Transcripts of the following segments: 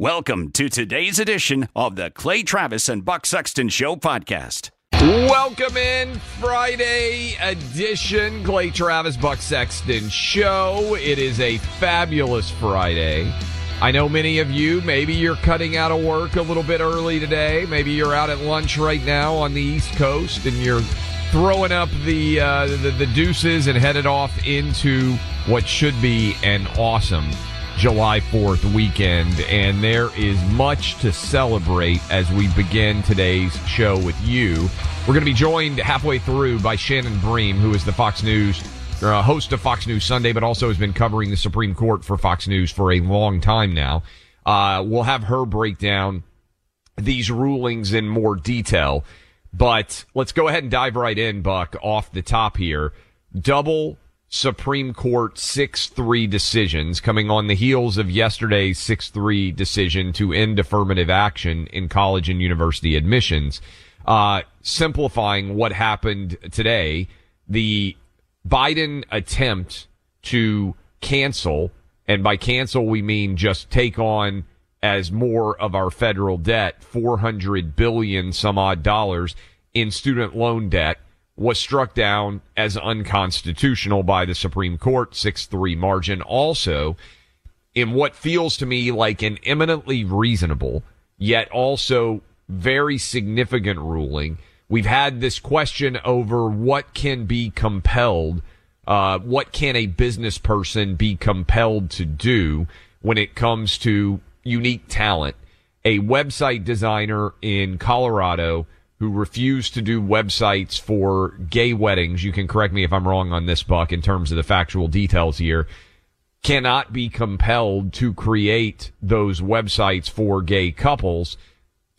Welcome to today's edition of the Clay Travis and Buck Sexton Show podcast. Welcome in Friday edition Clay Travis Buck Sexton Show. It is a fabulous Friday. I know many of you, maybe you're cutting out of work a little bit early today. Maybe you're out at lunch right now on the East Coast and you're throwing up the, uh, the, the deuces and headed off into what should be an awesome July 4th weekend, and there is much to celebrate as we begin today's show with you. We're going to be joined halfway through by Shannon Bream, who is the Fox News uh, host of Fox News Sunday, but also has been covering the Supreme Court for Fox News for a long time now. Uh, we'll have her break down these rulings in more detail. But let's go ahead and dive right in, Buck, off the top here. Double Supreme Court 6-3 decisions coming on the heels of yesterday's 6-3 decision to end affirmative action in college and university admissions. Uh, simplifying what happened today, the Biden attempt to cancel, and by cancel we mean just take on as more of our federal debt, 400 billion some odd dollars in student loan debt was struck down as unconstitutional by the Supreme Court, 6-3 margin. Also, in what feels to me like an eminently reasonable, yet also very significant ruling, we've had this question over what can be compelled, uh, what can a business person be compelled to do when it comes to unique talent. A website designer in Colorado who refused to do websites for gay weddings. You can correct me if I'm wrong on this, Buck, in terms of the factual details here. Cannot be compelled to create those websites for gay couples.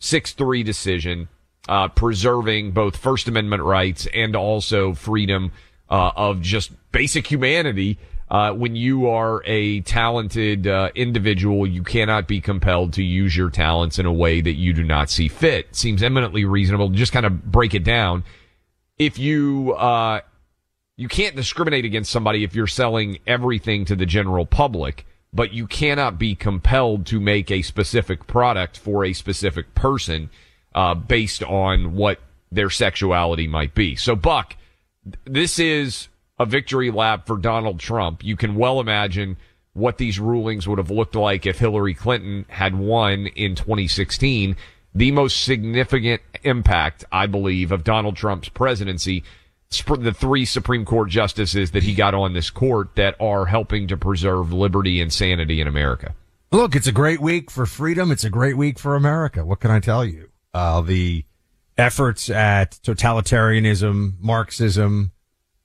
6-3 decision, uh, preserving both First Amendment rights and also freedom, uh, of just basic humanity uh, when you are a talented uh, individual, you cannot be compelled to use your talents in a way that you do not see fit. Seems eminently reasonable. Just kind of break it down. If you uh, you can't discriminate against somebody if you're selling everything to the general public, but you cannot be compelled to make a specific product for a specific person uh, based on what their sexuality might be. So, Buck, this is a victory lap for Donald Trump. You can well imagine what these rulings would have looked like if Hillary Clinton had won in 2016. The most significant impact, I believe, of Donald Trump's presidency, the three Supreme Court justices that he got on this court that are helping to preserve liberty and sanity in America. Look, it's a great week for freedom. It's a great week for America. What can I tell you? Uh, the efforts at totalitarianism, Marxism,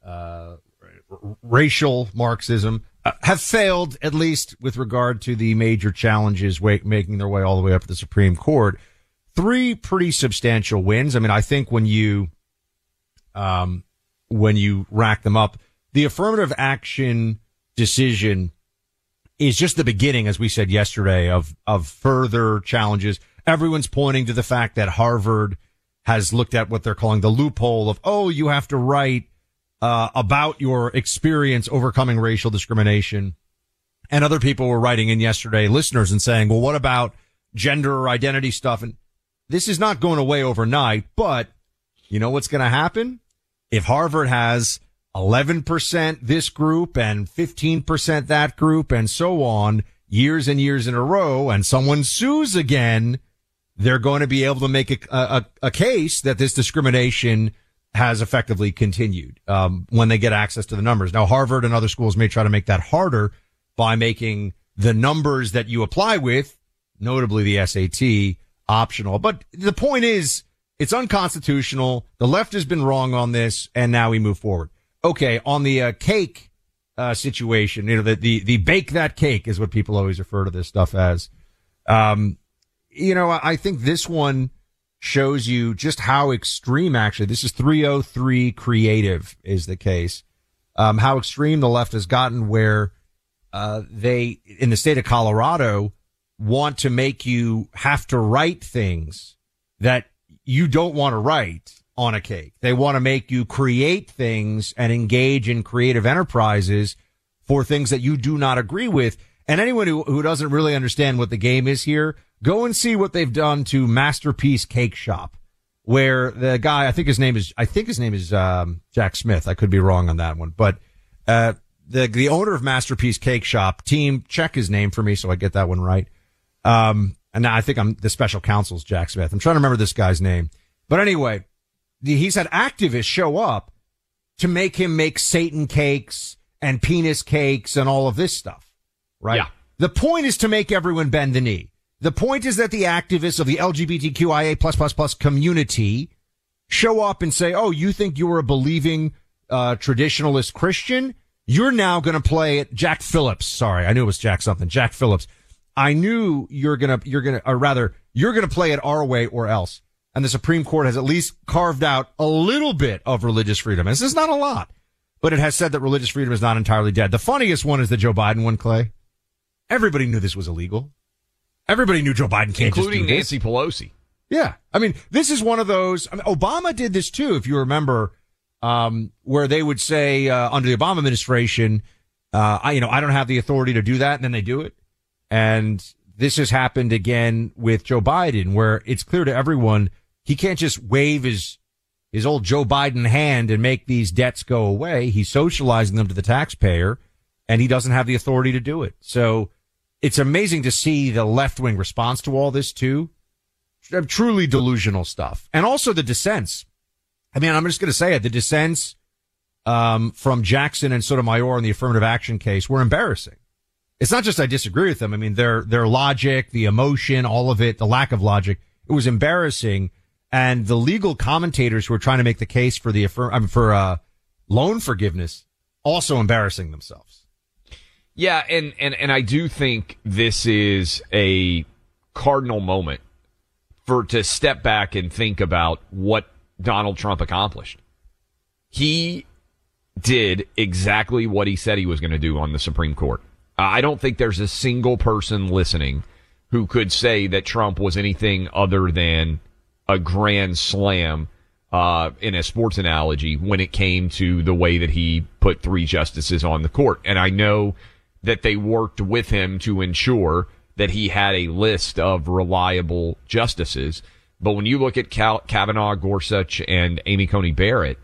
uh, racial Marxism uh, have failed, at least with regard to the major challenges making their way all the way up to the Supreme Court. Three pretty substantial wins. I mean, I think when you, um, when you rack them up, the affirmative action decision is just the beginning, as we said yesterday, of, of further challenges. Everyone's pointing to the fact that Harvard has looked at what they're calling the loophole of, oh, you have to write, uh, about your experience overcoming racial discrimination. And other people were writing in yesterday, listeners, and saying, well, what about gender or identity stuff? And this is not going away overnight, but you know what's going to happen? If Harvard has 11% this group and 15% that group and so on years and years in a row and someone sues again, they're going to be able to make a, a, a case that this discrimination has effectively continued um, when they get access to the numbers. Now, Harvard and other schools may try to make that harder by making the numbers that you apply with, notably the SAT, optional. But the point is, it's unconstitutional. The left has been wrong on this, and now we move forward. Okay, on the uh, cake uh, situation, you know, the, the the bake that cake is what people always refer to this stuff as. Um, you know, I think this one shows you just how extreme. Actually, this is 303 creative is the case. Um, how extreme the left has gotten, where uh, they in the state of Colorado want to make you have to write things that you don't want to write on a cake. They want to make you create things and engage in creative enterprises for things that you do not agree with. And anyone who, who doesn't really understand what the game is here, go and see what they've done to Masterpiece Cake Shop, where the guy, I think his name is, I think his name is, um, Jack Smith. I could be wrong on that one, but, uh, the, the owner of Masterpiece Cake Shop team, check his name for me so I get that one right. Um, and now I think I'm the special counsel's Jack Smith. I'm trying to remember this guy's name. But anyway, the, he's had activists show up to make him make Satan cakes and penis cakes and all of this stuff. Right? Yeah. The point is to make everyone bend the knee. The point is that the activists of the LGBTQIA plus plus plus community show up and say, Oh, you think you're a believing, uh, traditionalist Christian? You're now going to play it. Jack Phillips. Sorry. I knew it was Jack something. Jack Phillips. I knew you're to, you're to, or rather, you're to play it our way or else. And the Supreme Court has at least carved out a little bit of religious freedom. This is not a lot, but it has said that religious freedom is not entirely dead. The funniest one is the Joe Biden one, Clay. Everybody knew this was illegal. Everybody knew Joe Biden can't including just do Nancy Pelosi. Yeah. I mean, this is one of those. I mean, Obama did this too, if you remember, um, where they would say, uh, under the Obama administration, uh, I, you know, I don't have the authority to do that. And then they do it. And this has happened again with Joe Biden, where it's clear to everyone he can't just wave his his old Joe Biden hand and make these debts go away. He's socializing them to the taxpayer, and he doesn't have the authority to do it. So it's amazing to see the left wing response to all this too. Truly delusional stuff, and also the dissents. I mean, I'm just going to say it: the dissents um, from Jackson and Sotomayor in the affirmative action case were embarrassing it's not just I disagree with them. I mean, their, their logic, the emotion, all of it, the lack of logic, it was embarrassing. And the legal commentators who were trying to make the case for the affirm, I mean, for, uh, loan forgiveness, also embarrassing themselves. Yeah. And, and, and I do think this is a cardinal moment for to step back and think about what Donald Trump accomplished. He did exactly what he said he was going to do on the Supreme Court. I don't think there's a single person listening who could say that Trump was anything other than a grand slam uh, in a sports analogy when it came to the way that he put three justices on the court. And I know that they worked with him to ensure that he had a list of reliable justices. But when you look at Cal- Kavanaugh, Gorsuch, and Amy Coney Barrett,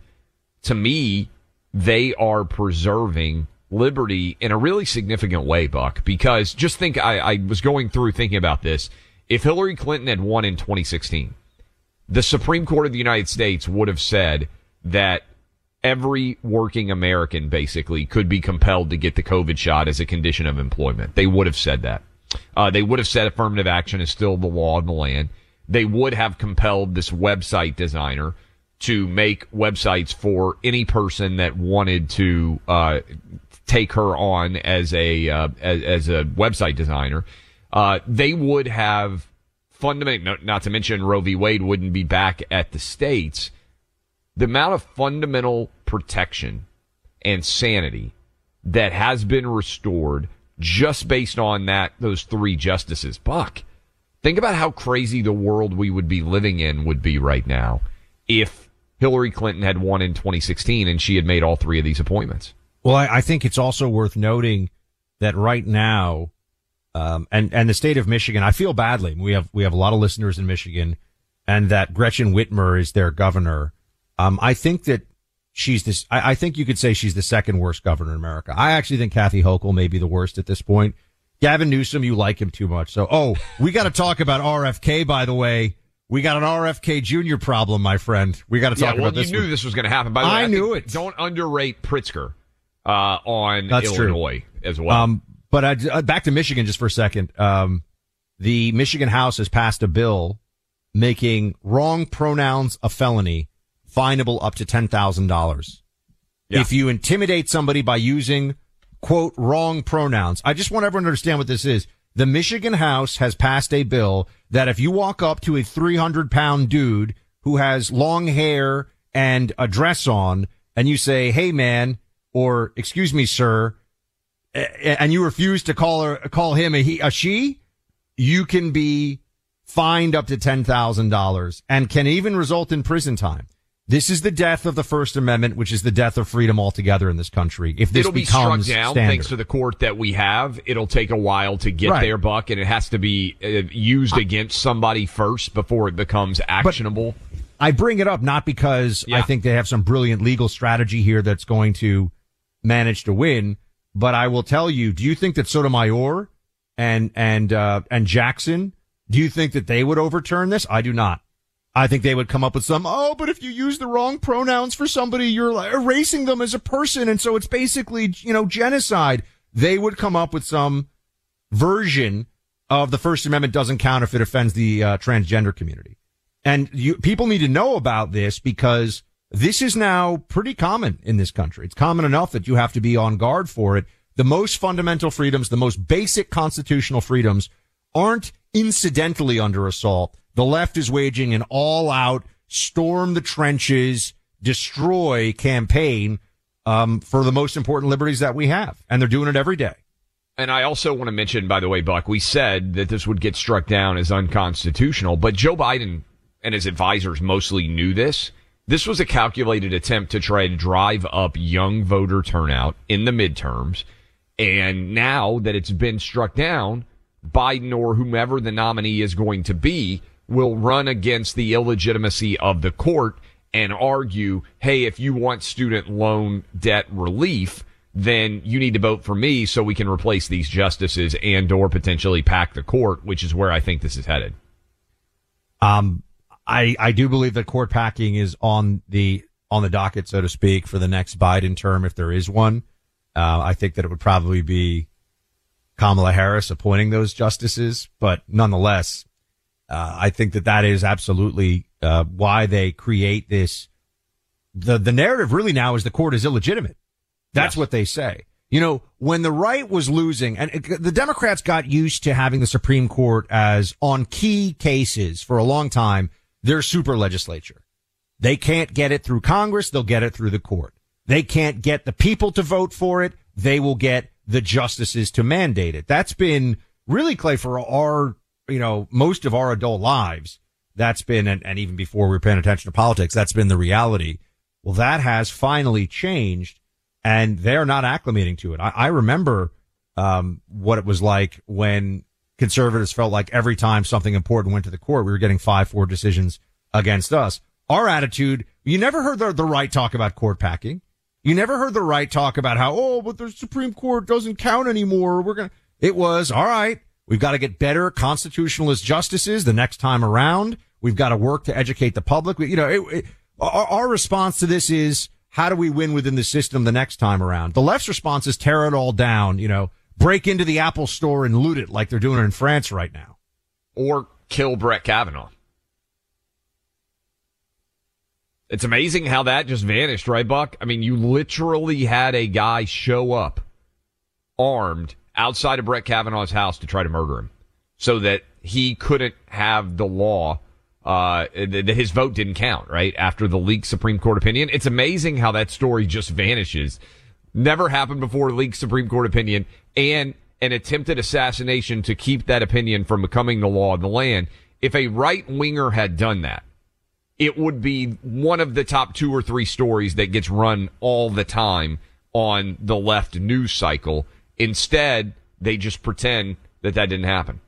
to me, they are preserving liberty in a really significant way, Buck, because just think, I, I was going through thinking about this. If Hillary Clinton had won in 2016, the Supreme Court of the United States would have said that every working American basically could be compelled to get the COVID shot as a condition of employment. They would have said that. Uh, they would have said affirmative action is still the law of the land. They would have compelled this website designer to make websites for any person that wanted to uh, take her on as a uh, as, as, a website designer, uh, they would have fundamental. Not to mention Roe v. Wade wouldn't be back at the states. The amount of fundamental protection and sanity that has been restored just based on that those three justices. Buck, think about how crazy the world we would be living in would be right now if Hillary Clinton had won in 2016 and she had made all three of these appointments. Well, I, I think it's also worth noting that right now, um, and and the state of Michigan, I feel badly. We have we have a lot of listeners in Michigan, and that Gretchen Whitmer is their governor. Um, I think that she's this. I, I think you could say she's the second worst governor in America. I actually think Kathy Hochul may be the worst at this point. Gavin Newsom, you like him too much. So, oh, we got to talk about RFK. By the way, we got an RFK Jr. problem, my friend. We got to talk yeah, well, about this. You knew one. this was going to happen. By the way, I I knew it. Don't underrate Pritzker uh, on That's true. Illinois as well. Um, but I, uh, back to Michigan just for a second. Um, the Michigan House has passed a bill making wrong pronouns a felony, finable up to ten thousand dollars. If you intimidate somebody by using quote wrong pronouns, I just want everyone to understand what this is. The Michigan House has passed a bill that if you walk up to a 300 pound dude who has long hair and a dress on and you say, Hey man, or excuse me, sir, and you refuse to call her, call him a he, a she, you can be fined up to $10,000 and can even result in prison time. This is the death of the First Amendment, which is the death of freedom altogether in this country. If this It'll be struck becomes down standard. thanks to the court that we have. It'll take a while to get Right. there, Buck, and it has to be uh, used against somebody first before it becomes actionable. I bring it up not because I think they have some brilliant legal strategy here that's going to manage to win, but I will tell you, do you think that Sotomayor and, and, uh, and Jackson, do you think that they would overturn this? I do not. I think they would come up with some, oh, but if you use the wrong pronouns for somebody, you're erasing them as a person. And so it's basically, you know, genocide. They would come up with some version of the First Amendment doesn't count if it offends the uh, transgender community. And you, people need to know about this because this is now pretty common in this country. It's common enough that you have to be on guard for it. The most fundamental freedoms, the most basic constitutional freedoms aren't incidentally under assault. The left is waging an all out storm the trenches, destroy campaign, um, for the most important liberties that we have. And they're doing it every day. And I also want to mention, by the way, Buck, we said that this would get struck down as unconstitutional, but Joe Biden and his advisors mostly knew this. This was a calculated attempt to try to drive up young voter turnout in the midterms. And now that it's been struck down, Biden or whomever the nominee is going to be will run against the illegitimacy of the court and argue, hey, if you want student loan debt relief, then you need to vote for me so we can replace these justices and or potentially pack the court, which is where I think this is headed. Um, I, I do believe that court packing is on the, on the docket, so to speak, for the next Biden term, if there is one. Uh, I think that it would probably be Kamala Harris appointing those justices, but nonetheless, uh, I think that that is absolutely, uh, why they create this. The, the narrative really now is the court is illegitimate. That's what they say. You know, when the right was losing and it, the Democrats got used to having the Supreme Court as on key cases for a long time, their super legislature. They can't get it through Congress. They'll get it through the court. They can't get the people to vote for it. They will get the justices to mandate it. That's been really, Clay, for our, you know, most of our adult lives. That's been, and, and even before we were paying attention to politics, that's been the reality. Well, that has finally changed and they're not acclimating to it. I, I remember, um, what it was like when conservatives felt like every time something important went to the court, we were getting five, four decisions against us. Our attitude, you never heard the, the right talk about court packing. You never heard the right talk about how, oh, but the Supreme Court doesn't count anymore. We're going to, it was, all right, we've got to get better constitutionalist justices the next time around. We've got to work to educate the public. We- You know, it, it, our, our response to this is, how do we win within the system the next time around? The left's response is tear it all down, you know, break into the Apple store and loot it like they're doing in France right now. Or kill Brett Kavanaugh. It's amazing how that just vanished, right, Buck? I mean, you literally had a guy show up armed outside of Brett Kavanaugh's house to try to murder him so that he couldn't have the law, uh, that his vote didn't count, right? After the leaked Supreme Court opinion. It's amazing how that story just vanishes. Never happened before leaked Supreme Court opinion. And an attempted assassination to keep that opinion from becoming the law of the land. If a right winger had done that, it would be one of the top two or three stories that gets run all the time on the left news cycle. Instead, they just pretend that that didn't happen.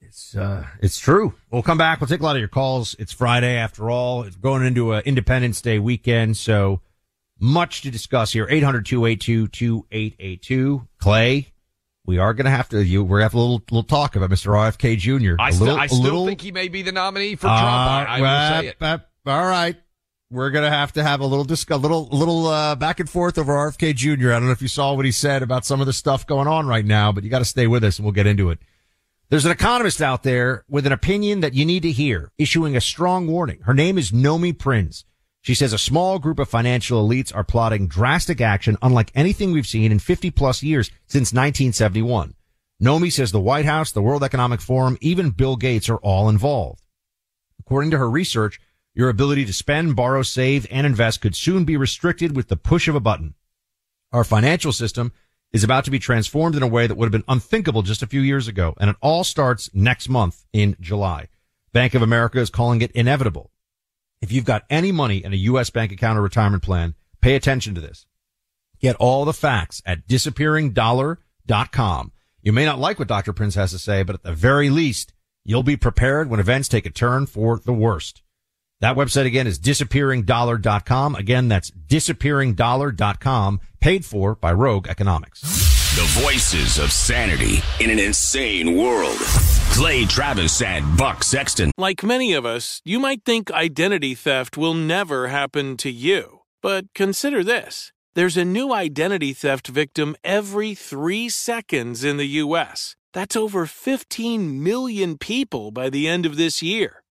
It's uh, it's true. We'll come back. We'll take a lot of your calls. It's Friday after all. It's going into an Independence Day weekend, so much to discuss here. 800-282-2882. Clay, we are going to have to, you, we're going to have a little, little talk about Mr. RFK Jr. I, little- I a still little- think he may be the nominee for Trump. I, I Uh, will say it. uh, uh, all right. We're to have to have a little disc, a little, little, uh, back and forth over RFK Jr. I don't know if you saw what he said about some of the stuff going on right now, but you got to stay with us and we'll get into it. There's an economist out there with an opinion that you need to hear, issuing a strong warning. Her name is Nomi Prins. She says a small group of financial elites are plotting drastic action unlike anything we've seen in 50 plus years since 1971. Nomi says the White House, the World Economic Forum, even Bill Gates are all involved. According to her research, your ability to spend, borrow, save, and invest could soon be restricted with the push of a button. Our financial system is about to be transformed in a way that would have been unthinkable just a few years ago, and it all starts next month in July. Bank of America is calling it inevitable. If you've got any money in a U.S. bank account or retirement plan, pay attention to this. Get all the facts at disappearingdollar.com. You may not like what Dr. Prins has to say, but at the very least, you'll be prepared when events take a turn for the worst. That website again is disappearingdollar.com. Again, that's disappearingdollar.com, paid for by Rogue Economics. The voices of sanity in an insane world. Clay Travis and Buck Sexton. Like many of us, you might think identity theft will never happen to you. But consider this there's a new identity theft victim every three seconds in the U.S. That's over 15 million people by the end of this year,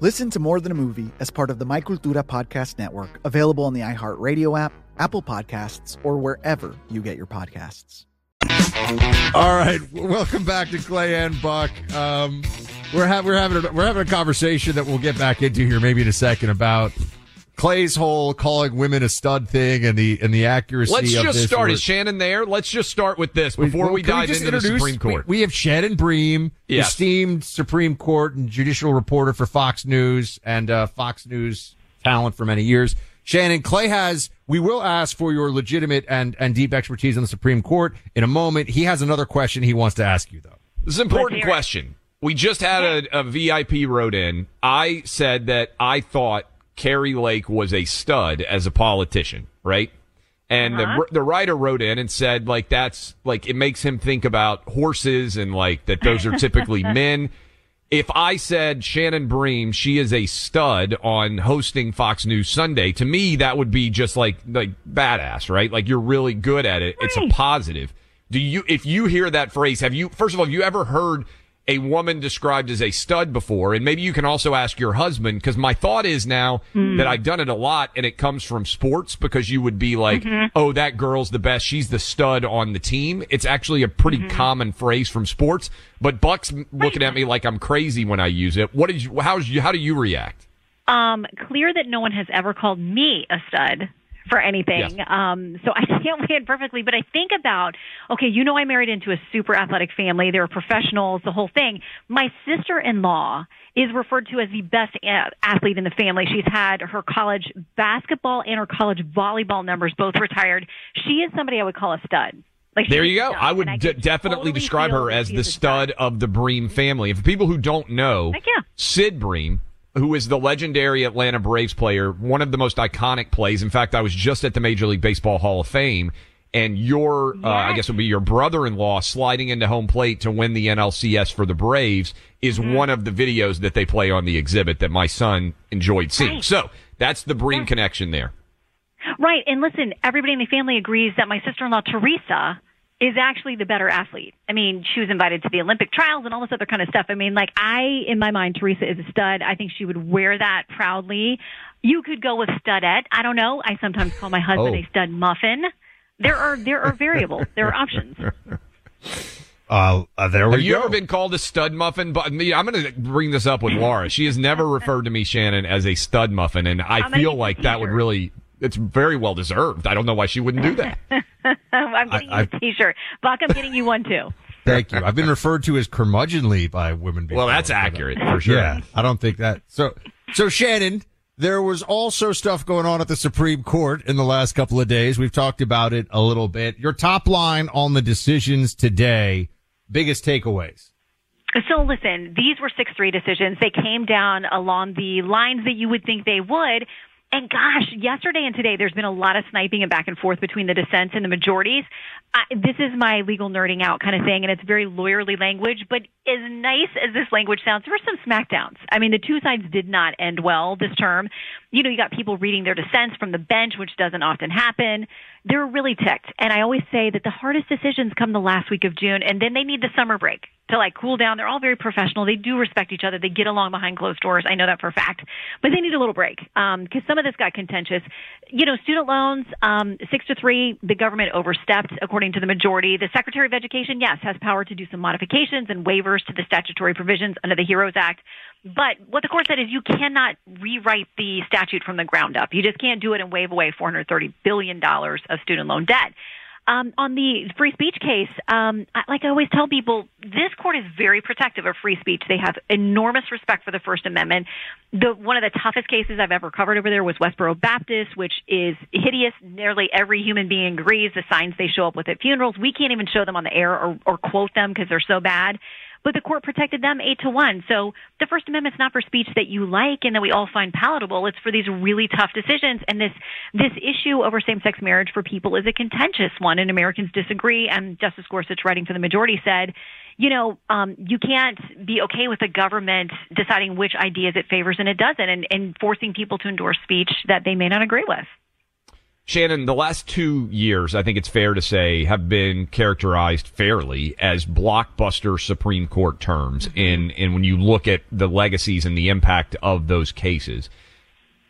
Listen to More Than a Movie as part of the My Cultura Podcast Network, available on the iHeartRadio app, Apple Podcasts, or wherever you get your podcasts. All right, welcome back to Clay and Buck. Um, we're ha- we're having a, we're having a conversation that we'll get back into here maybe in a second about Clay's whole calling women a stud thing and the and the accuracy. Let's of just this. start. We're- Is Shannon there? Let's just start with this before well, we dive just into the Supreme Court. We, we have Shannon Bream, Yes. esteemed Supreme Court and judicial reporter for Fox News and uh, Fox News talent for many years. Shannon, Clay has, we will ask for your legitimate and, and deep expertise on the Supreme Court in a moment. He has another question he wants to ask you, though. This is an important question. We just had a, a VIP wrote in. I said that I thought Kari Lake was a stud as a politician, right? And Uh-huh. the the writer wrote in and said like that's like it makes him think about horses and like that those are typically men. If I said Shannon Bream, she is a stud on hosting Fox News Sunday, to me that would be just like like badass, right? Like you're really good at it. It's a positive. Do you if you hear that phrase, have you first of all, have you ever heard a woman described as a stud before? And maybe you can also ask your husband because my thought is now Hmm. that I've done it a lot and it comes from sports because you would be like, Mhm. "Oh, that girl's the best. She's the stud on the team." It's actually a pretty Mm-hmm. common phrase from sports, but Buck's looking at me like I'm crazy when I use it. What did you how's you how do you react? Um, clear that no one has ever called me a stud for anything. Yes. Um, so I can't weigh in perfectly, but I think about, okay, you know, I married into a super athletic family. They were professionals, the whole thing. My sister-in-law is referred to as the best a- athlete in the family. She's had her college basketball and her college volleyball numbers both retired. She is somebody I would call a stud. Like There you go. stud, I would de- could definitely totally describe her as the a stud of the Bream family. And for people who don't know, yeah. Sid Bream, who is the legendary Atlanta Braves player, one of the most iconic plays. In fact, I was just at the Major League Baseball Hall of Fame, and your, uh, I guess it would be your brother-in-law sliding into home plate to win the NLCS for the Braves is Mm-hmm. one of the videos that they play on the exhibit that my son enjoyed seeing. Right. So that's the Bream connection there. Right. And listen, everybody in the family agrees that my sister in law, Teresa, is actually the better athlete. I mean, she was invited to the Olympic trials and all this other kind of stuff. I mean, like, I, in my mind, Teresa is a stud. I think she would wear that proudly. You could go with studette. I don't know. I sometimes call my husband Oh. a stud muffin. There are there are variables. There are options. Uh, uh, there we Have you go. ever been called a stud muffin? But me, I'm going to bring this up with Laura. She has never referred to me, Shannon, as a stud muffin, and I I'm feel like that would really. It's very well deserved. I don't know why she wouldn't do that. I'm getting I- you a T-shirt. Buck, I'm getting you one too. Thank you. I've been referred to as curmudgeonly by women before. Well, that's accurate for sure. Yeah, I don't think that. So, so Shannon, there was also stuff going on at the Supreme Court in the last couple of days. We've talked about it a little bit. Your top line on the decisions today, biggest takeaways. So listen, these were 6-3 decisions. They came down along the lines that you would think they would. And gosh, yesterday and today, there's been a lot of sniping and back and forth between the dissents and the majorities. This is my legal nerding out kind of thing, and it's very lawyerly language. But as nice as this language sounds, there were some smackdowns. I mean, the two sides did not end well this term. You know, you got people reading their dissents from the bench, which doesn't often happen. They're really ticked. And I always say that the hardest decisions come the last week of June, and then they need the summer break to like cool down. They're all very professional. They do respect each other. They get along behind closed doors. I know that for a fact. But they need a little break because some of this got contentious. You know, student loans, um, six to three, the government overstepped according to the majority. The Secretary of Education, yes, has power to do some modifications and waivers to the statutory provisions under the HEROES Act. But what the court said is you cannot rewrite the statute from the ground up. You just can't do it and wave away $430 billion of student loan debt. Um, on the free speech case, um, like I always tell people, this court is very protective of free speech. They have enormous respect for the First Amendment. The one of the toughest cases I've ever covered over there was Westboro Baptist, which is hideous. Nearly every human being agrees. The signs they show up with at funerals, we can't even show them on the air or, or quote them because they're so bad but the court protected them eight to one. So the First Amendment's not for speech that you like and that we all find palatable. It's for these really tough decisions. And this this issue over same sex marriage for people is a contentious one, and Americans disagree. And Justice Gorsuch, writing for the majority, said, you know, um, you can't be okay with the government deciding which ideas it favors and it doesn't, and, and forcing people to endorse speech that they may not agree with. Shannon, the last two years, I think it's fair to say, have been characterized fairly as blockbuster Supreme Court terms. Mm-hmm. In in when you look at the legacies and the impact of those cases,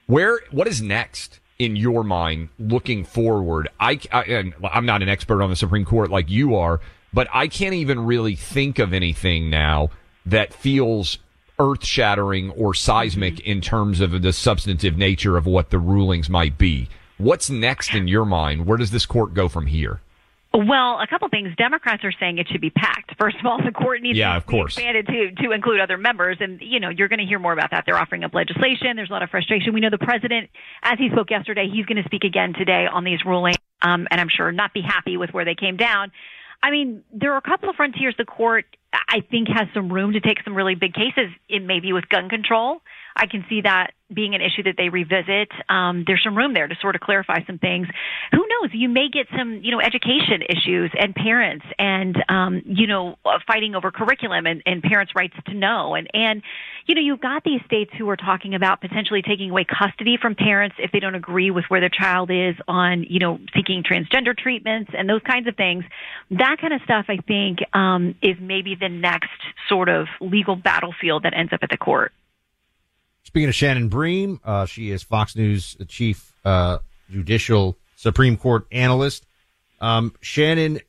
where what is next in your mind looking forward? I, I and I'm not an expert on the Supreme Court like you are, but I can't even really think of anything now that feels earth shattering or seismic mm-hmm. in terms of the substantive nature of what the rulings might be. What's next in your mind? Where does this court go from here? Well, a couple things. Democrats are saying it should be packed. First of all, the court needs Yeah, to of be course. expanded to to include other members, and you know you're going to hear more about that. They're offering up legislation. There's a lot of frustration. We know the president, as he spoke yesterday, he's going to speak again today on these rulings, um, and I'm sure not be happy with where they came down. I mean, there are a couple of frontiers the court I think has some room to take some really big cases. It maybe with gun control. I can see that being an issue that they revisit. Um, there's some room there to sort of clarify some things. Who knows? You may get some, you know, education issues and parents and, um, you know, uh, fighting over curriculum and, and parents' rights to know. And, and, you know, you've got these states who are talking about potentially taking away custody from parents if they don't agree with where their child is on, you know, seeking transgender treatments and those kinds of things. That kind of stuff, I think, um, is maybe the next sort of legal battlefield that ends up at the court. Speaking of Shannon Bream, uh, she is Fox News chief uh, judicial Supreme Court analyst. Um, Shannon,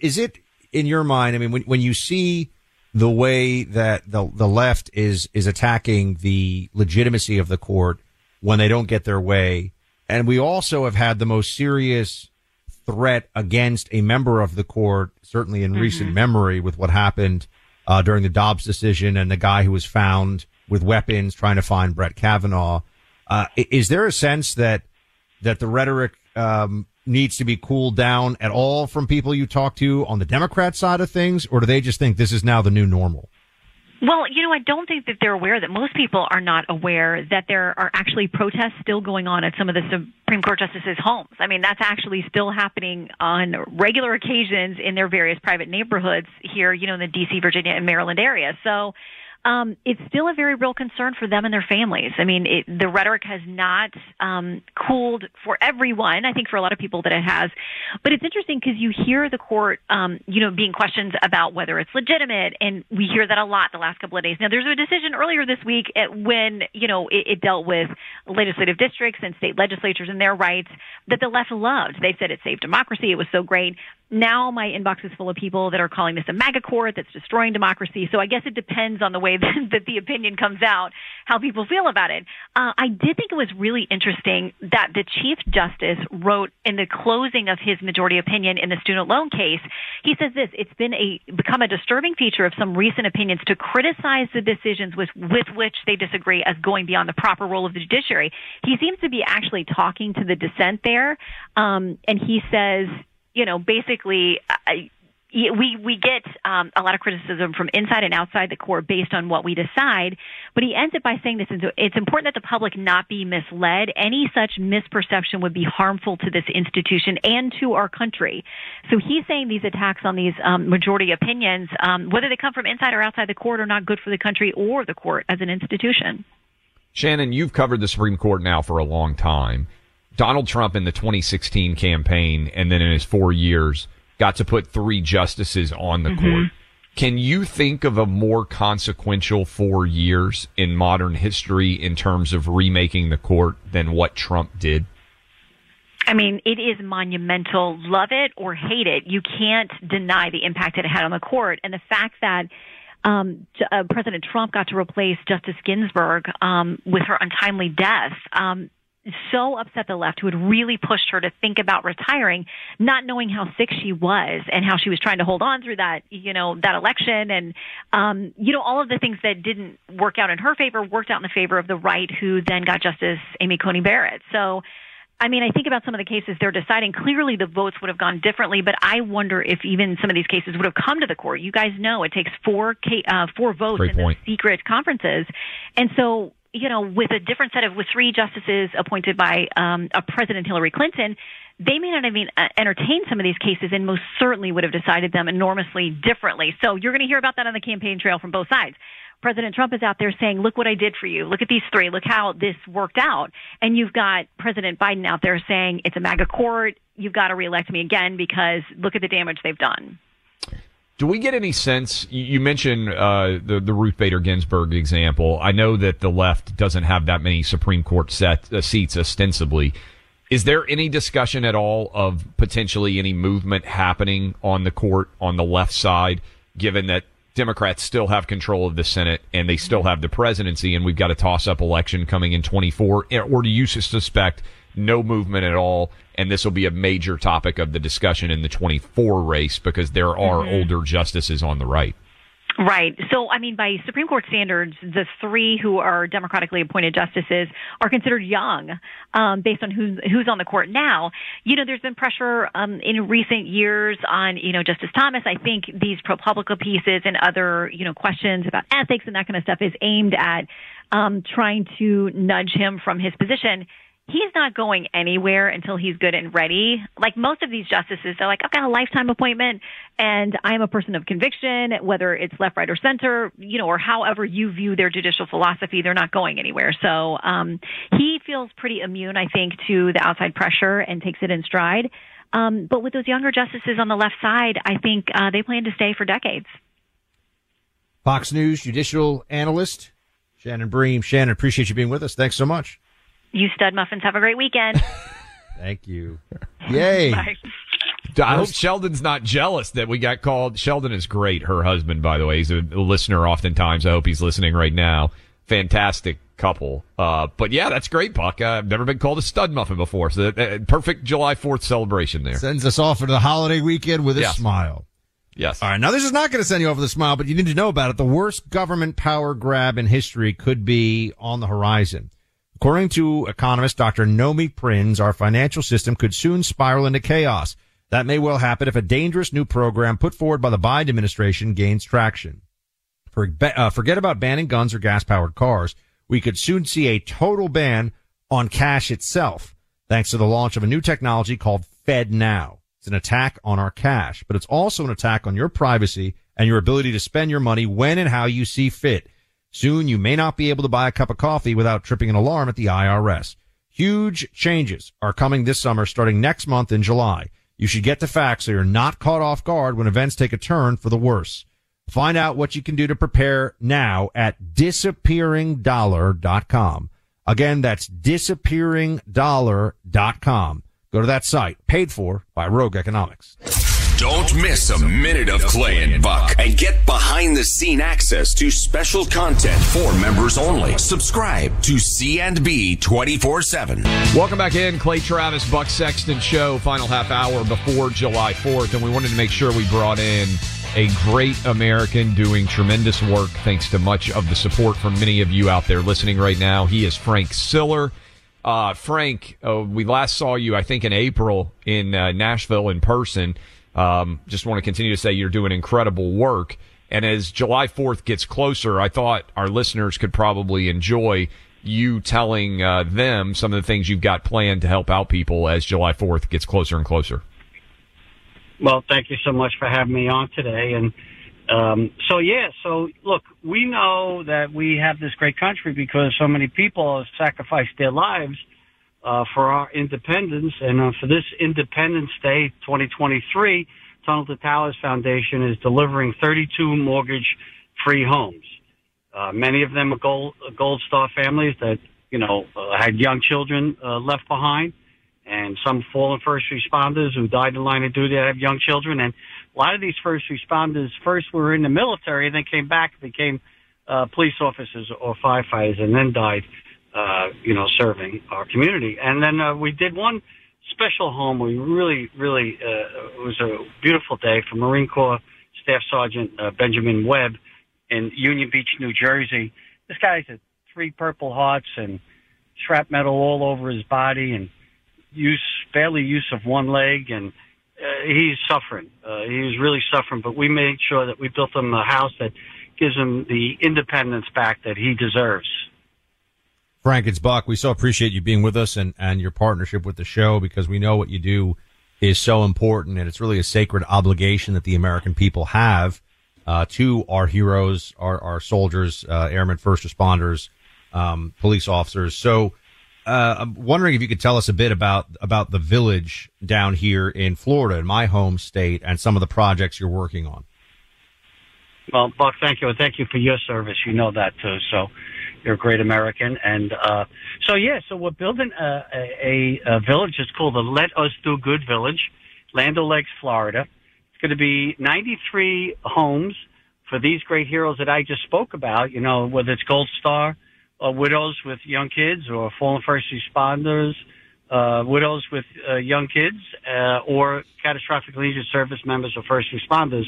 is it in your mind? I mean, when when you see the way that the the left is is attacking the legitimacy of the court when they don't get their way, and we also have had the most serious threat against a member of the court, certainly in recent memory, with what happened uh, during the Dobbs decision and the guy who was found with weapons trying to find Brett Kavanaugh. Uh, is there a sense that that the rhetoric um, needs to be cooled down at all from people you talk to on the Democrat side of things, or do they just think this is now the new normal? Well, you know, I don't think that they're aware that most people are not aware that there are actually protests still going on at some of the Supreme Court justices' homes. I mean, that's actually still happening on regular occasions in their various private neighborhoods here, you know, in the DC, Virginia, and Maryland area. So, um, it's still a very real concern for them and their families. I mean, it, the rhetoric has not um, cooled for everyone. I think for a lot of people that it has, but it's interesting because you hear the court, um, you know, being questions about whether it's legitimate, and we hear that a lot the last couple of days. Now, there's a decision earlier this week when you know it, it dealt with legislative districts and state legislatures and their rights that the left loved. They said it saved democracy. It was so great. Now my inbox is full of people that are calling this a MAGA court that's destroying democracy. So I guess it depends on the way that, the opinion comes out, how people feel about it. Uh, I did think it was really interesting that the Chief Justice wrote in the closing of his majority opinion in the student loan case, he says this, it's been a, become a disturbing feature of some recent opinions to criticize the decisions with, with which they disagree as going beyond the proper role of the judiciary. He seems to be actually talking to the dissent there. Um, and he says, you know, basically, I, we we get um, a lot of criticism from inside and outside the court based on what we decide. But he ends it by saying this: it's important that the public not be misled. Any such misperception would be harmful to this institution and to our country. So he's saying these attacks on these um, majority opinions, um, whether they come from inside or outside the court, are not good for the country or the court as an institution. Shannon, you've covered the Supreme Court now for a long time. Donald Trump in the 2016 campaign and then in his four years got to put three justices on the Mm-hmm. court. Can you think of a more consequential four years in modern history in terms of remaking the court than what Trump did? I mean, it is monumental. Love it or hate it, you can't deny the impact it had on the court. And the fact that um, uh, President Trump got to replace Justice Ginsburg um, with her untimely death. Um, so upset the left who had really pushed her to think about retiring, not knowing how sick she was and how she was trying to hold on through that, you know, that election and, um, you know, all of the things that didn't work out in her favor worked out in the favor of the right who then got Justice Amy Coney Barrett. So, I mean, I think about some of the cases they're deciding. Clearly, the votes would have gone differently, but I wonder if even some of these cases would have come to the court. You guys know it takes four ca- uh, four votes Great in point. those secret conferences, and so you know, with a different set of with three justices appointed by um, a President Hillary Clinton, they may not have even uh, entertained some of these cases, and most certainly would have decided them enormously differently. So you're going to hear about that on the campaign trail from both sides. President Trump is out there saying, look what I did for you. Look at these three. Look how this worked out. And you've got President Biden out there saying, it's a MAGA court. You've got to reelect me again because look at the damage they've done. Do we get any sense? You mentioned uh, the the Ruth Bader Ginsburg example. I know that the left doesn't have that many Supreme Court set, uh, seats ostensibly. Is there any discussion at all of potentially any movement happening on the court on the left side, given that Democrats still have control of the Senate and they still have the presidency, and we've got a toss up election coming in 24? Or do you suspect no movement at all. And this will be a major topic of the discussion in the 24 race because there are Mhm. older justices on the right. Right. So, I mean, by Supreme Court standards, the three who are democratically appointed justices are considered young, um, based on who's who's on the court now. You know, there's been pressure um, in recent years on, you know, Justice Thomas. I think these ProPublica pieces and other, you know, questions about ethics and that kind of stuff is aimed at um, trying to nudge him from his position he's not going anywhere until he's good and ready. Like most of these justices, they're like, I've got a lifetime appointment and I'm a person of conviction, whether it's left, right, or center, you know, or however you view their judicial philosophy, they're not going anywhere. So um, he feels pretty immune, I think, to the outside pressure and takes it in stride. Um, but with those younger justices on the left side, I think uh, they plan to stay for decades. Fox News judicial analyst Shannon Bream. Shannon, appreciate you being with us. Thanks so much. You stud muffins have a great weekend. Thank you. Yay. Bye. I hope Sheldon's not jealous that we got called. Sheldon is great. Her husband, by the way, he's a listener oftentimes. I hope he's listening right now. Fantastic couple. Uh, but yeah, that's great, Buck. Uh, I've never been called a stud muffin before. So uh, perfect July 4th celebration there. Sends us off into the holiday weekend with a Yes. smile. Yes. All right. Now, this is not going to send you off with a smile, but you need to know about it. The worst government power grab in history could be on the horizon. According to economist Dr. Nomi Prins, our financial system could soon spiral into chaos. That may well happen if a dangerous new program put forward by the Biden administration gains traction. For, uh, forget about banning guns or gas powered cars. We could soon see a total ban on cash itself, thanks to the launch of a new technology called FedNow. It's an attack on our cash, but it's also an attack on your privacy and your ability to spend your money when and how you see fit. Soon you may not be able to buy a cup of coffee without tripping an alarm at the IRS. Huge changes are coming this summer starting next month in July. You should get the facts so you're not caught off guard when events take a turn for the worse. Find out what you can do to prepare now at disappearingdollar.com. Again, that's disappearingdollar.com. Go to that site, paid for by Rogue Economics. Don't miss a minute of Clay and Buck and get behind the scene access to special content for members only. Subscribe to C&B 24/7. Welcome back in, Clay Travis, Buck Sexton Show, final half hour before July 4th. And we wanted to make sure we brought in a great American doing tremendous work thanks to much of the support from many of you out there listening right now. He is Frank Siller. Uh, Frank, uh, we last saw you, I think, in April in uh, Nashville in person. Um, just want to continue to say you're doing incredible work. And as July 4th gets closer, I thought our listeners could probably enjoy you telling uh, them some of the things you've got planned to help out people as July 4th gets closer and closer. Well, thank you so much for having me on today. And um, so, yeah, so look, we know that we have this great country because so many people have sacrificed their lives uh, for our independence. And uh, for this Independence Day 2023, Tunnel to Towers Foundation is delivering 32 mortgage free homes. Uh, many of them are gold, gold star families that, you know, uh, had young children uh, left behind and some fallen first responders who died in line of duty that have young children. And a lot of these first responders first were in the military and then came back, became uh, police officers or firefighters, and then died, uh, you know, serving our community. And then uh, we did one special home. We really, really, uh, it was a beautiful day for Marine Corps Staff Sergeant uh, Benjamin Webb in Union Beach, New Jersey. This guy's had three Purple Hearts and shrapnel all over his body and use barely use of one leg and uh, he's suffering. Uh, he's really suffering, but we made sure that we built him a house that gives him the independence back that he deserves. Frank, it's Buck. We so appreciate you being with us and, and your partnership with the show because we know what you do is so important and it's really a sacred obligation that the American people have uh, to our heroes, our, our soldiers, uh, airmen, first responders, um, police officers. So, uh, I'm wondering if you could tell us a bit about about the village down here in Florida, in my home state, and some of the projects you're working on. Well, Buck, thank you. And thank you for your service. You know that too. So you're a great American. And, uh, so yeah, so we're building a, a, a village. It's called the Let Us Do Good Village, Land O'Lakes, Florida. It's going to be 93 homes for these great heroes that I just spoke about, you know, whether it's Gold Star or widows with young kids or fallen first responders, uh, uh, widows with uh, young kids, uh, or catastrophically injured service members or first responders.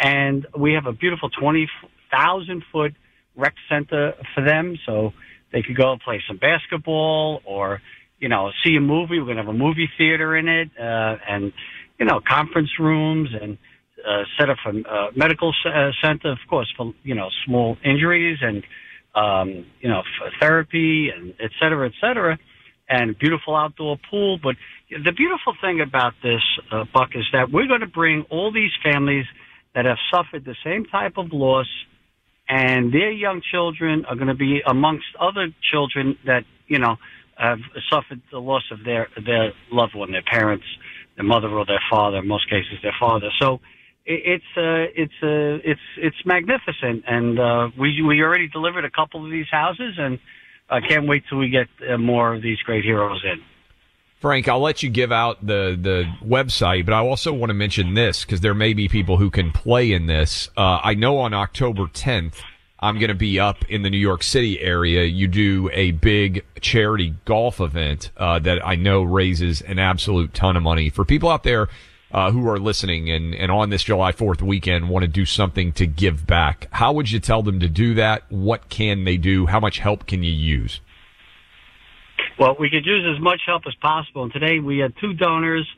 And we have a beautiful 20,000 foot rec center for them. So they could go and play some basketball or, you know, see a movie. We're to have a movie theater in it, uh, and, you know, conference rooms and, uh, set up a uh, medical uh, center, of course, for, you know, small injuries and, um, you know, therapy and et cetera, et cetera, and beautiful outdoor pool. But the beautiful thing about this, uh, Buck, is that we're going to bring all these families that have suffered the same type of loss and their young children are going to be amongst other children that, you know, have suffered the loss of their, their loved one, their parents, their mother or their father, in most cases their father. So, it's uh, it's uh, it's it's magnificent, and uh, we we already delivered a couple of these houses, and I can't wait till we get uh, more of these great heroes in. Frank, I'll let you give out the the website, but I also want to mention this because there may be people who can play in this. Uh, I know on October 10th, I'm going to be up in the New York City area. You do a big charity golf event uh, that I know raises an absolute ton of money for people out there uh, who are listening and, and on this July 4th weekend want to do something to give back. How would you tell them to do that? What can they do? How much help can you use? Well, we could use as much help as possible. And today we had two donors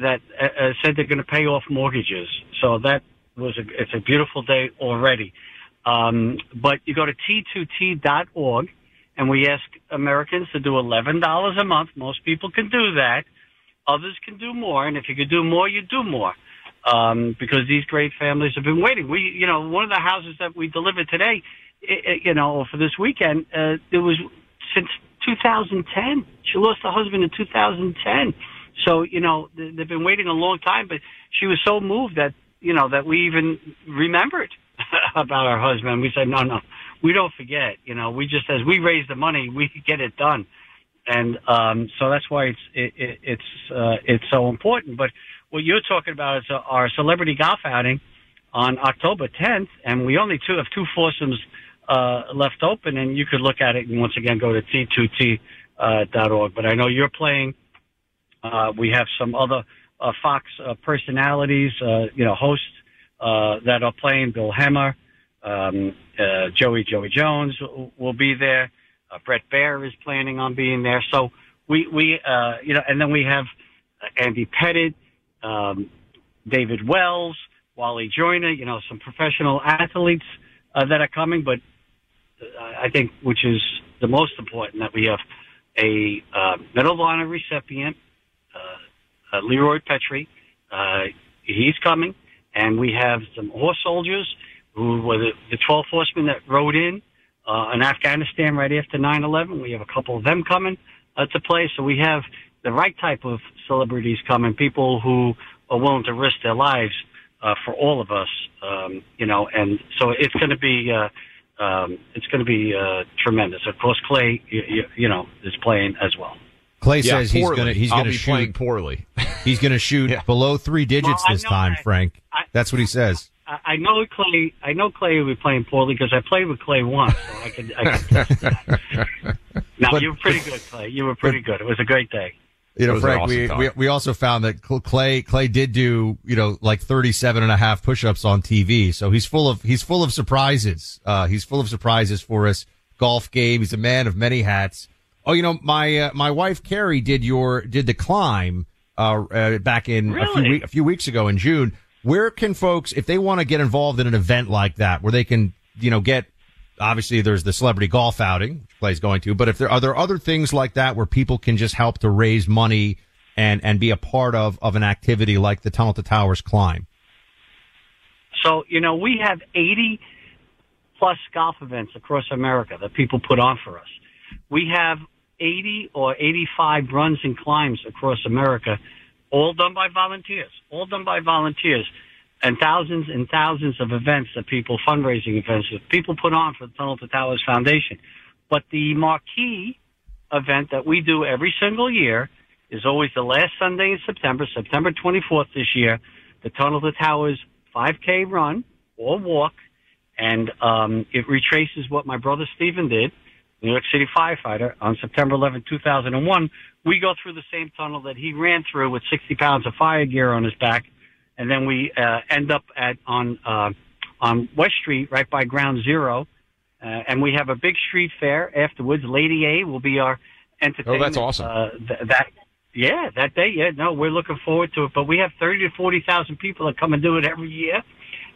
that uh, uh, said they're going to pay off mortgages. So that was a, it's a beautiful day already. Um, but you go to t2t.org and we ask Americans to do $11 a month. Most people can do that. Others can do more. And if you could do more, you do more. Um, because these great families have been waiting. We, you know, one of the houses that we delivered today, i i you know, for this weekend, uh, it was since 2010. She lost her husband in 2010. So, you know, they've been waiting a long time, but she was so moved that, you know, that we even remembered about her husband. We said, no, no, we don't forget. You know, we just, as we raise the money, we get it done. And, um, so that's why it's, it, it, it's, uh, it's so important. But what you're talking about is uh, our celebrity golf outing on October 10th, and we only two have two foursomes uh, left open, and you could look at it and once again go to t2t uh. But I know you're playing. Uh, we have some other uh, Fox uh, personalities, uh, you know, hosts uh, that are playing. Bill Hemmer, um, uh, Joey Joey Jones will- will be there. Uh, Bret Baier is planning on being there. So we we uh, you know, and then we have uh, Andy Pettitte, um, David Wells, Wally Joyner. You know, some professional athletes uh, that are coming, but I think, which is the most important, that we have a uh, Medal of Honor recipient, uh, uh, Leroy Petry. Uh, he's coming, and we have some horse soldiers who were the, the 12 horsemen that rode in uh, in Afghanistan right after 9/11. We have a couple of them coming uh, to play, so we have the right type of celebrities coming, people who are willing to risk their lives for all of us, um, you know, and so it's going to be. Um, it's going to be uh, tremendous. Of course, Clay, you, you, you know, is playing as well. Clay Yeah, says he's going to he's going to be shoot playing poorly. he's going to shoot below three digits Well, this time, that. Frank. That's what he says. I, I know Clay. I know Clay will be playing poorly because I played with Clay once, so I can. I can test that. No, But- you were pretty good, Clay. You were pretty good. It was a great day. You know, Frank, awesome we, time. we we also found that Clay Clay did do, you know, like 37 and a half push-ups on TV. So he's full of he's full of surprises. Uh he's full of surprises for us. Golf game, he's a man of many hats. Oh, you know, my uh, my wife Carrie did your did the climb uh, uh back in a few Really? week, a few weeks ago in June. Where can folks if they want to get involved in an event like that where they can, you know, get obviously there's the celebrity golf outing which Clay's going to, but if there are there other things like that where people can just help to raise money and and be a part of of an activity like the Tunnel to Towers climb. So, you know, we have 80 plus golf events across America that people put on for us. We have 80 or 85 runs and climbs across America, all done by volunteers, all done by volunteers, and thousands and thousands of events that people, fundraising events that people put on for the Tunnel to Towers Foundation. But the marquee event that we do every single year is always the last Sunday in September, September 24th this year, the Tunnel to Towers 5K run or walk, and um, it retraces what my brother Stephen did, New York City firefighter, on September 11, 2001, we go through the same tunnel that he ran through with 60 pounds of fire gear on his back, and then we uh, end up at on uh, on West Street, right by Ground Zero, uh, and we have a big street fair afterwards. Lady A will be our entertainment. Oh, that's awesome. Uh, th- that yeah, that day. Yeah, no, we're looking forward to it. But we have 30 to 40 thousand people that come and do it every year,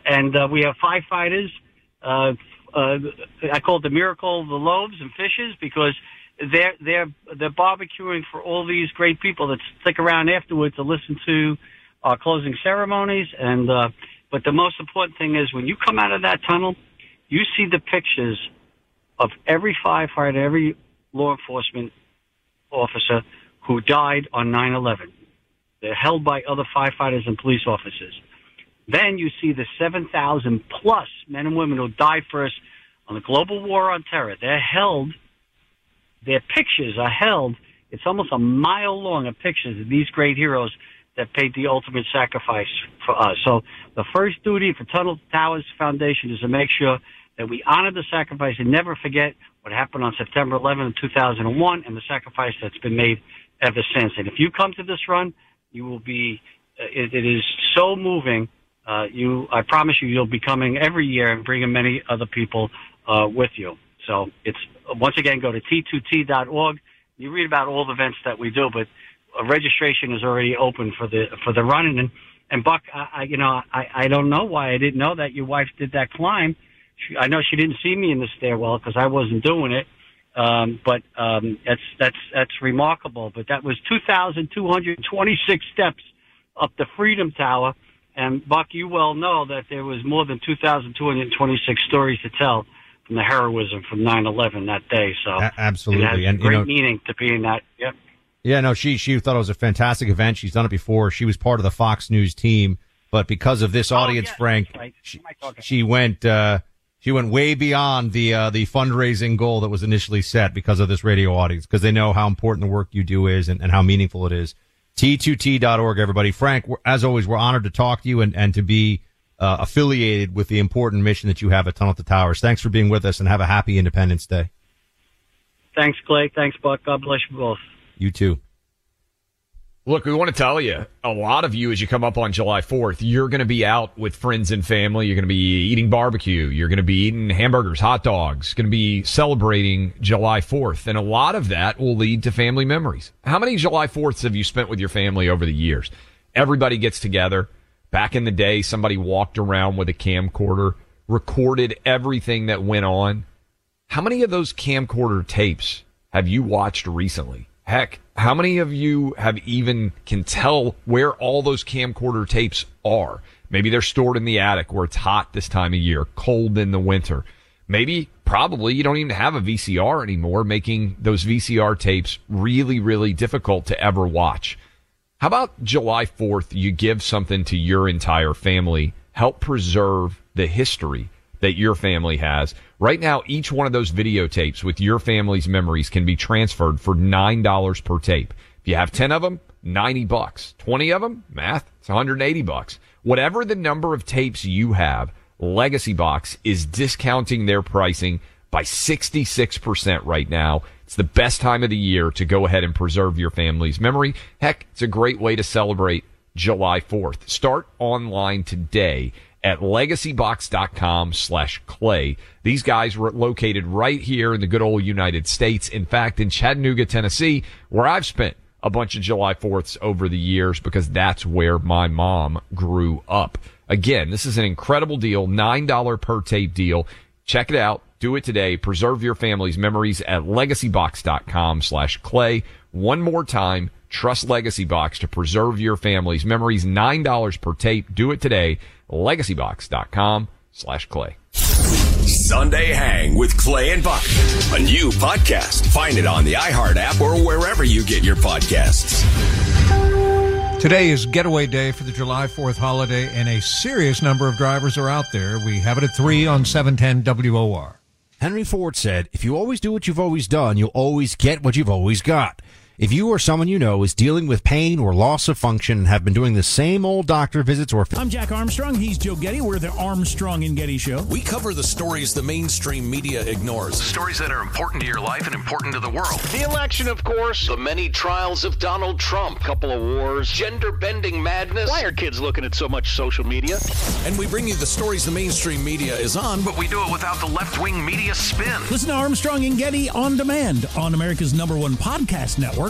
and uh, we have firefighters. Uh, uh, I call it the miracle of the loaves and fishes because they're they're they're barbecuing for all these great people that stick around afterwards to listen to our closing ceremonies. And uh, but the most important thing is when you come out of that tunnel, you see the pictures of every firefighter, every law enforcement officer who died on 9/11. They're held by other firefighters and police officers. Then you see the 7,000 plus men and women who died for us on the global war on terror. They're held their pictures are held. It's almost a mile long of pictures of these great heroes that paid the ultimate sacrifice for us. So the first duty for Tunnel Towers Foundation is to make sure that we honor the sacrifice and never forget what happened on September 11, 2001 and the sacrifice that's been made ever since. And if you come to this run, you will be, uh, it, it is so moving. Uh, you, I promise you, you'll be coming every year and bringing many other people, uh, with you. So it's once again go to t2t.org. You read about all the events that we do, but registration is already open for the for the run. And and Buck, I, I you know I I don't know why I didn't know that your wife did that climb. She, I know she didn't see me in the stairwell because I wasn't doing it. Um, but um, that's that's that's remarkable. But that was 2,226 steps up the Freedom Tower. And Buck, you well know that there was more than 2,226 stories to tell from the heroism from 9/11 that day. So A- absolutely. And, you great know- meaning to be in that. Yep. Yeah, no, she she thought it was a fantastic event. She's done it before. She was part of the Fox News team, but because of this audience, Frank, she, she went uh, she went way beyond the uh, the fundraising goal that was initially set because of this radio audience because they know how important the work you do is and, and how meaningful it is. T2T.org, everybody. Frank, we're- as always, we're honored to talk to you and, and to be uh, affiliated with the important mission that you have at Tunnel to Towers. Thanks for being with us and have a happy Independence Day. Thanks, Clay. Thanks, Buck. God bless you both. You too. Look, we want to tell you, a lot of you, as you come up on July 4th, you're going to be out with friends and family. You're going to be eating barbecue. You're going to be eating hamburgers, hot dogs, going to be celebrating July 4th. And a lot of that will lead to family memories. How many July 4ths have you spent with your family over the years? Everybody gets together. Back in the day, somebody walked around with a camcorder, recorded everything that went on. How many of those camcorder tapes have you watched recently? Heck, how many of you have even can tell where all those camcorder tapes are? Maybe they're stored in the attic where it's hot this time of year, cold in the winter. Maybe, probably, you don't even have a VCR anymore, making those VCR tapes really, really difficult to ever watch. How about July 4th? You give something to your entire family, help preserve the history that your family has. Right now, each one of those videotapes with your family's memories can be transferred for $9 per tape. If you have 10 of them, 90 bucks. 20 of them, math, it's 180 bucks. Whatever the number of tapes you have, Legacy Box is discounting their pricing by 66% right now. It's the best time of the year to go ahead and preserve your family's memory. Heck, it's a great way to celebrate July 4th. Start online today at legacybox.com slash clay. These guys were located right here in the good old United States. In fact, in Chattanooga, Tennessee, where I've spent a bunch of July 4ths over the years because that's where my mom grew up. Again, this is an incredible deal, $9 per tape deal. Check it out. Do it today. Preserve your family's memories at legacybox.com slash clay. One more time. Trust Legacy Box to preserve your family's memories. $9 per tape. Do it today. Legacybox.com slash clay. Sunday Hang with Clay and Buck. A new podcast. Find it on the iHeart app or wherever you get your podcasts. Today is getaway day for the July 4th holiday, and a serious number of drivers are out there. We have it at 3 on 710 WOR. Henry Ford said, if you always do what you've always done, you'll always get what you've always got. If you or someone you know is dealing with pain or loss of function and have been doing the same old doctor visits or I'm Jack Armstrong. He's Joe Getty. We're the Armstrong and Getty Show. We cover the stories the mainstream media ignores. Stories that are important to your life and important to the world. The election, of course. The many trials of Donald Trump. Couple of wars. Gender bending madness. Why are kids looking at so much social media? And we bring you the stories the mainstream media is on, But we do it without the left wing media spin. Listen to Armstrong and Getty on demand on America's number one podcast network,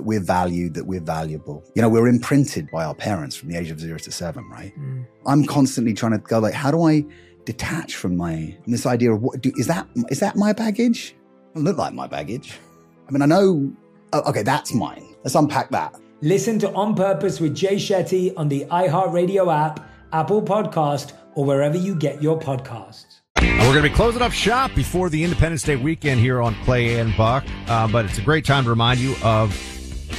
that we're valued, that we're valuable. You know, we're imprinted by our parents from the age of zero to seven, right? I'm constantly trying to go like, how do I detach from my from this idea of what do, is that is that my baggage? It doesn't look like my baggage. I mean, I know. Oh, okay, that's mine. Let's unpack that. Listen to On Purpose with Jay Shetty on the iHeartRadio app, Apple Podcast, or wherever you get your podcasts. And we're going to be closing up shop before the Independence Day weekend here on Clay and Buck. Uh, but it's a great time to remind you of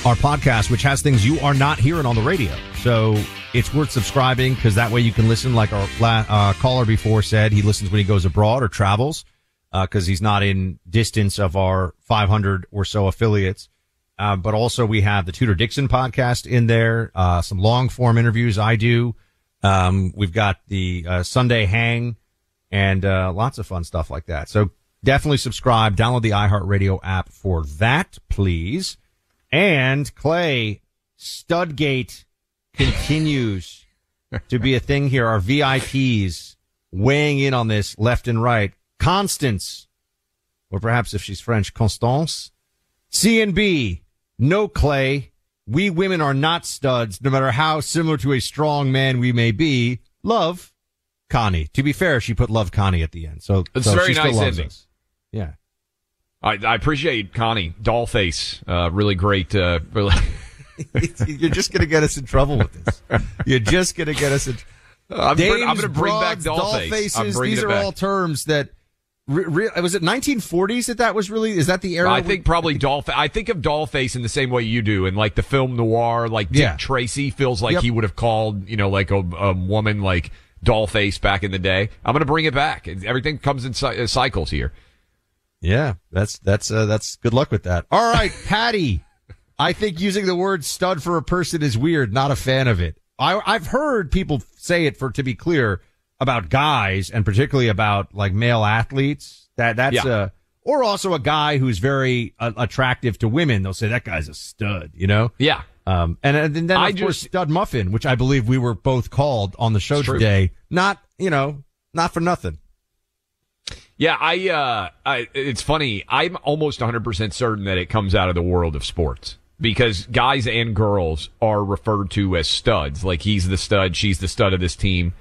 our podcast, which has things you are not hearing on the radio. So it's worth subscribing because that way you can listen. Like our uh, caller before said, he listens when he goes abroad or travels because he's not in distance of our 500 or so affiliates. Uh, but also we have the Tudor Dixon podcast in there, uh, some long form interviews I do. Um, we've got the uh, Sunday Hang and uh, lots of fun stuff like that. So definitely subscribe, download the iHeartRadio app for that, please. And Clay, Studgate continues to be a thing here. Our VIPs weighing in on this left and right. Constance, or perhaps if she's French, Constance. C and B, no Clay. We women are not studs, no matter how similar to a strong man we may be. Love Connie. To be fair, she put love Connie at the end. So It's so very she still nice loves ending. us. Yeah. I, I appreciate Connie Dollface. Uh, really great. Uh, really. You're just going to get us in trouble with this. You're just going to get us in. I'm br- I'm gonna bring back broads, doll face. I'm These are back. all terms that. Re- re- was it 1940s that that was really? Is that the era? I we- think probably Dollface. I think of Dollface in the same way you do, and like the film noir, like Dick Yeah. Tracy feels like Yep. he would have called, you know, like a, a woman like Dollface back in the day. I'm going to bring it back. Everything comes in uh, cycles here. Yeah, that's that's uh, that's good luck with that. All right, Patty. I think using the word stud for a person is weird. Not a fan of it. I, I've heard people say it for to be clear about guys and particularly about like male athletes. That that's Yeah. a or also a guy who's very uh, attractive to women. They'll say that guy's a stud. You know. Yeah. Um, and, and then of I course just- stud muffin, which I believe we were both called on the show today. Not you know not for nothing. Yeah, I, uh, I, it's funny. I'm almost 100% certain that it comes out of the world of sports because guys and girls are referred to as studs. Like he's the stud, she's the stud of this team.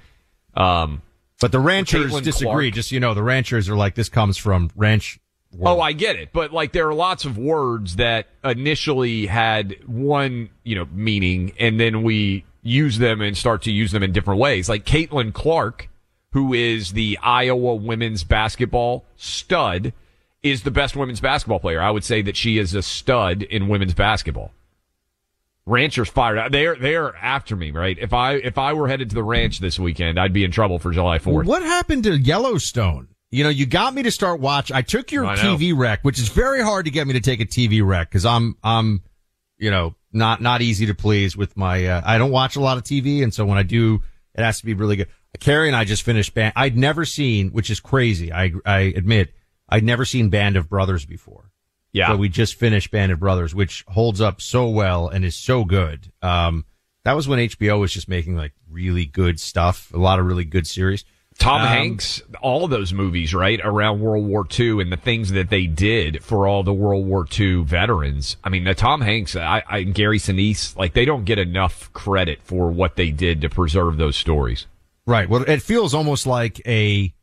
Um, But the ranchers disagree. Clark- Just so you know, the ranchers are like this comes from ranch Oh, I get it, but like there are lots of words that initially had one, you know, meaning, and then we use them and start to use them in different ways. Like Caitlin Clark, who is the Iowa women's basketball stud, is the best women's basketball player. I would say that she is a stud in women's basketball. Ranchers fired out. They're they're after me, right? If I if I were headed to the ranch this weekend, I'd be in trouble for July Fourth. What happened to Yellowstone? You know, you got me to start watch. I took your I. TV rec, which is very hard to get me to take a TV rec because I'm I'm, you know, not not easy to please with my. Uh, I don't watch a lot of TV, and so when I do, it has to be really good. Carrie and I just finished Band. I'd never seen, which is crazy. I I admit, I'd never seen Band of Brothers before. Yeah. So we just finished Band of Brothers, which holds up so well and is so good. Um, that was when HBO was just making like really good stuff, a lot of really good series. Tom Um, Hanks, all those movies, right, around World War II and the things that they did for all the World War II veterans. I mean, the Tom Hanks, I, I, and Gary Sinise, like they don't get enough credit for what they did to preserve those stories. Right. Well, it feels almost like a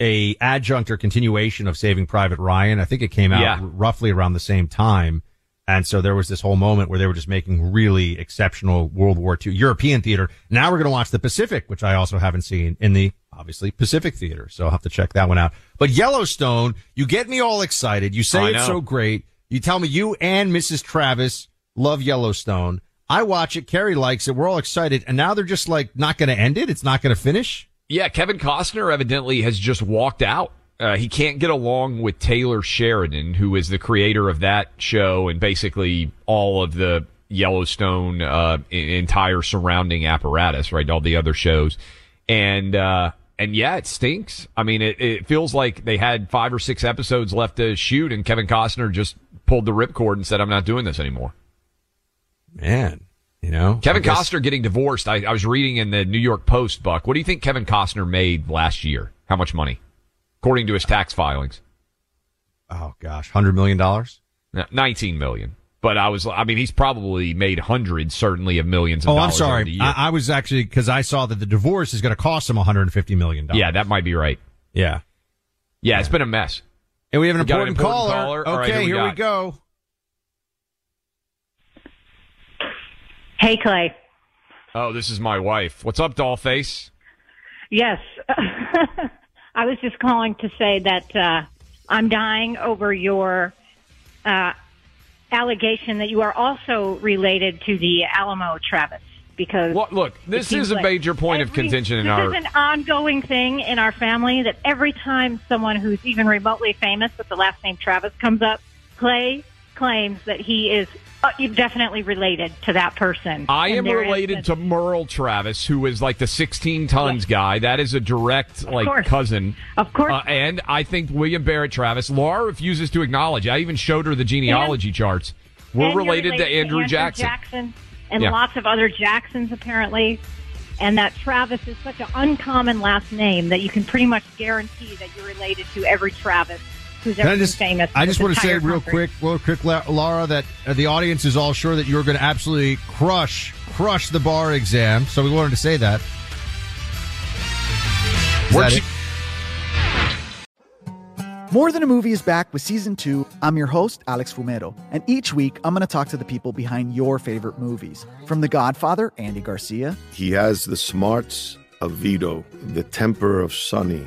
a adjunct or continuation of Saving Private Ryan. I think it came out Yeah. r- roughly around the same time. And so there was this whole moment where they were just making really exceptional World War II European theater. Now we're going to watch the Pacific, which I also haven't seen in the obviously Pacific theater. So I'll have to check that one out. But Yellowstone, you get me all excited. You say it's so great. You tell me you and Mrs. Travis love Yellowstone. I watch it. Carrie likes it. We're all excited. And now they're just like not going to end it. It's not going to finish. Yeah, Kevin Costner evidently has just walked out. Uh, he can't get along with Taylor Sheridan, who is the creator of that show and basically all of the Yellowstone uh, entire surrounding apparatus, right? All the other shows, and uh, and yeah, it stinks. I mean, it, it feels like they had five or six episodes left to shoot, and Kevin Costner just pulled the ripcord and said, "I'm not doing this anymore." Man, you know, Kevin guess- Costner getting divorced. I, I was reading in the New York Post, Buck. What do you think Kevin Costner made last year? How much money, according to his tax filings? Oh gosh, hundred million dollars. No, Nineteen million. But I was, I mean, he's probably made hundreds, certainly of millions. Of Oh, I'm dollars the sorry. year. I, I was actually because I saw that the divorce is going to cost him 150 million dollars. yeah, that might be right. Yeah. Yeah, it's been a mess. And we have an We got an important, important caller. caller. All right, Okay, who we here we got? go. Hey, Clay. Oh, this is my wife. What's up, doll face? Yes. I was just calling to say that uh, I'm dying over your uh, allegation that you are also related to the Alamo Travis. Because look, this is a like major point of contention in this our- is an ongoing thing in our family that every time someone who's even remotely famous with the last name Travis comes up, Clay claims that he is uh, definitely related to that person. I am related to Merle Travis, who is like the 16 tons guy. That is a direct like course. cousin. Of course. Uh, and I think William Barrett Travis. Laura refuses to acknowledge. I even showed her the genealogy charts. We're And you're related, to Andrew, Jackson. Jackson and Yeah. lots of other Jacksons apparently. And that Travis is such an uncommon last name that you can pretty much guarantee that you're related to every Travis who's ever I been just, famous. I just want to say real country. quick, real quick, Laura, that uh, the audience is all sure that you're going to absolutely crush, crush the bar exam. So we wanted to say that. Is that you- it? More Than a Movie is back with season two. I'm your host, Alex Fumero, and each week I'm going to talk to the people behind your favorite movies. From The Godfather, Andy Garcia, He has the smarts of Vito, the temper of Sonny,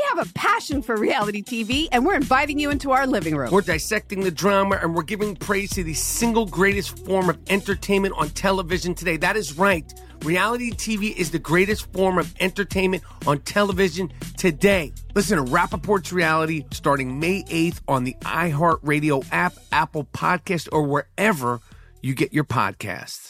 We have a passion for reality TV, and we're inviting you into our living room. We're dissecting the drama and we're giving praise to the single greatest form of entertainment on television today. That is right. Reality TV is the greatest form of entertainment on television today. Listen to Rapaport's Reality starting May 8th on the iHeartRadio app, Apple Podcast, or wherever you get your podcasts.